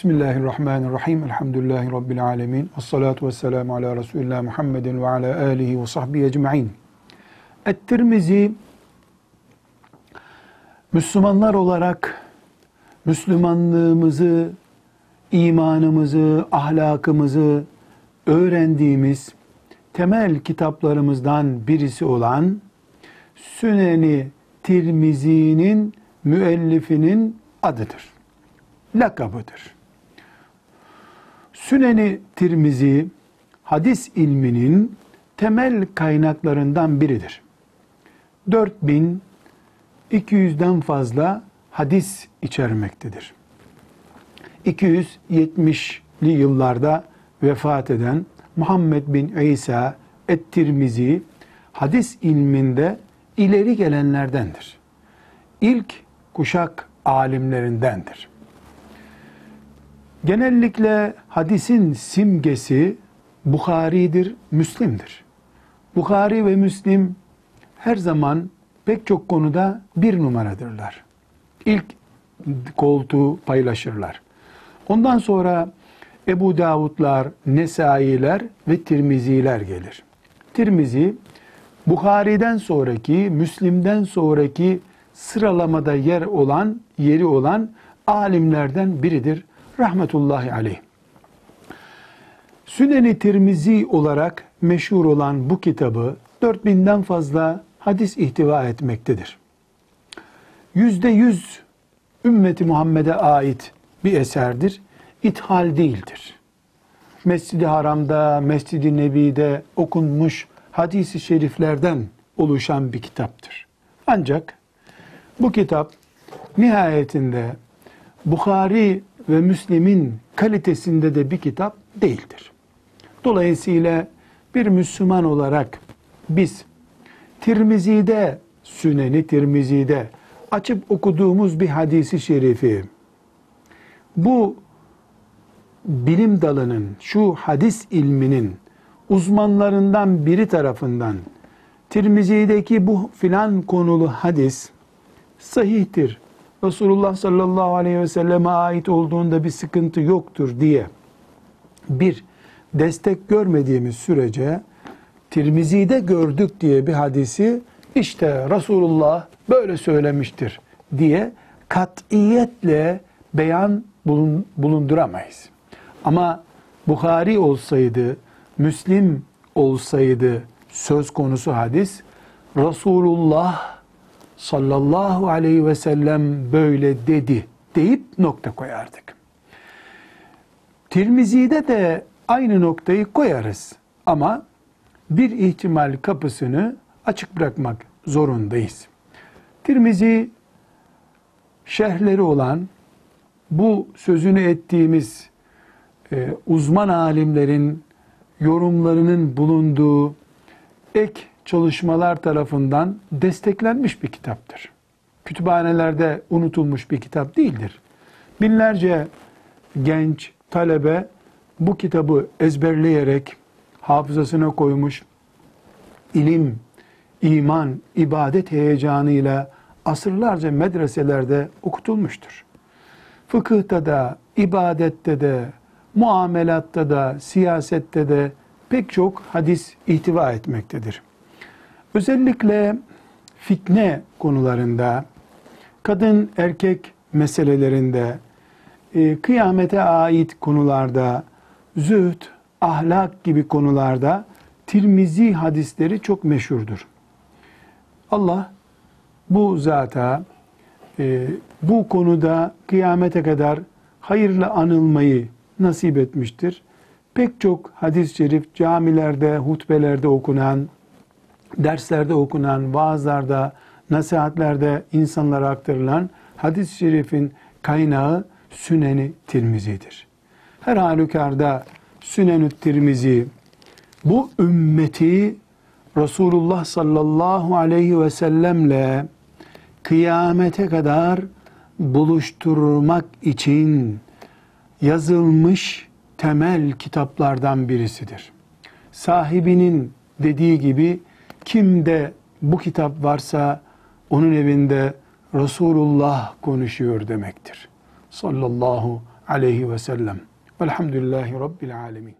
Bismillahirrahmanirrahim. Elhamdülillahi Rabbil alemin. Ve salatu ve selamu ala Resulullah Muhammedin ve ala alihi ve sahbihi ecma'in. Et-Tirmizi Müslümanlar olarak Müslümanlığımızı, imanımızı, ahlakımızı öğrendiğimiz temel kitaplarımızdan birisi olan Süneni Tirmizi'nin müellifinin adıdır. Lakabıdır. Süneni Tirmizi hadis ilminin temel kaynaklarından biridir. 4200'den fazla hadis içermektedir. 270'li yıllarda vefat eden Muhammed bin İsa et-Tirmizi hadis ilminde ileri gelenlerdendir. İlk kuşak alimlerindendir. Genellikle hadisin simgesi Bukhari'dir, Müslim'dir. Bukhari ve Müslim her zaman pek çok konuda bir numaradırlar. İlk koltuğu paylaşırlar. Ondan sonra Ebu Davudlar, Nesailer ve Tirmiziler gelir. Tirmizi, Bukhari'den sonraki, Müslim'den sonraki sıralamada yer olan, yeri olan alimlerden biridir. Rahmetullahi aleyh. Süneni Tirmizi olarak meşhur olan bu kitabı 4000'den fazla hadis ihtiva etmektedir. Yüzde yüz ümmeti Muhammed'e ait bir eserdir. İthal değildir. Mescid-i Haram'da, Mescid-i Nebi'de okunmuş hadisi şeriflerden oluşan bir kitaptır. Ancak bu kitap nihayetinde Bukhari ve Müslim'in kalitesinde de bir kitap değildir. Dolayısıyla bir Müslüman olarak biz Tirmizi'de, Süneni Tirmizi'de açıp okuduğumuz bir hadisi şerifi bu bilim dalının, şu hadis ilminin uzmanlarından biri tarafından Tirmizi'deki bu filan konulu hadis sahihtir. Resulullah sallallahu aleyhi ve selleme ait olduğunda bir sıkıntı yoktur diye bir destek görmediğimiz sürece Tirmizi'de gördük diye bir hadisi işte Resulullah böyle söylemiştir diye katiyetle beyan bulunduramayız. Ama Bukhari olsaydı, Müslim olsaydı söz konusu hadis Resulullah sallallahu aleyhi ve sellem böyle dedi deyip nokta koyardık. Tirmizi'de de aynı noktayı koyarız ama bir ihtimal kapısını açık bırakmak zorundayız. Tirmizi şerhleri olan bu sözünü ettiğimiz e, uzman alimlerin yorumlarının bulunduğu ek çalışmalar tarafından desteklenmiş bir kitaptır. Kütüphanelerde unutulmuş bir kitap değildir. Binlerce genç talebe bu kitabı ezberleyerek hafızasına koymuş, ilim, iman, ibadet heyecanıyla asırlarca medreselerde okutulmuştur. Fıkıhta da, ibadette de, muamelatta da, siyasette de pek çok hadis ihtiva etmektedir. Özellikle fitne konularında, kadın erkek meselelerinde, e, kıyamete ait konularda, zühd, ahlak gibi konularda Tirmizi hadisleri çok meşhurdur. Allah bu zata e, bu konuda kıyamete kadar hayırlı anılmayı nasip etmiştir. Pek çok hadis-i şerif camilerde, hutbelerde okunan, derslerde okunan, vaazlarda, nasihatlerde insanlara aktarılan hadis-i şerifin kaynağı Süneni Tirmizi'dir. Her halükarda Sünenü Tirmizi bu ümmeti Resulullah sallallahu aleyhi ve sellemle kıyamete kadar buluşturmak için yazılmış temel kitaplardan birisidir. Sahibinin dediği gibi Kimde bu kitap varsa onun evinde Resulullah konuşuyor demektir. Sallallahu aleyhi ve sellem. Velhamdülillahi Rabbil alemin.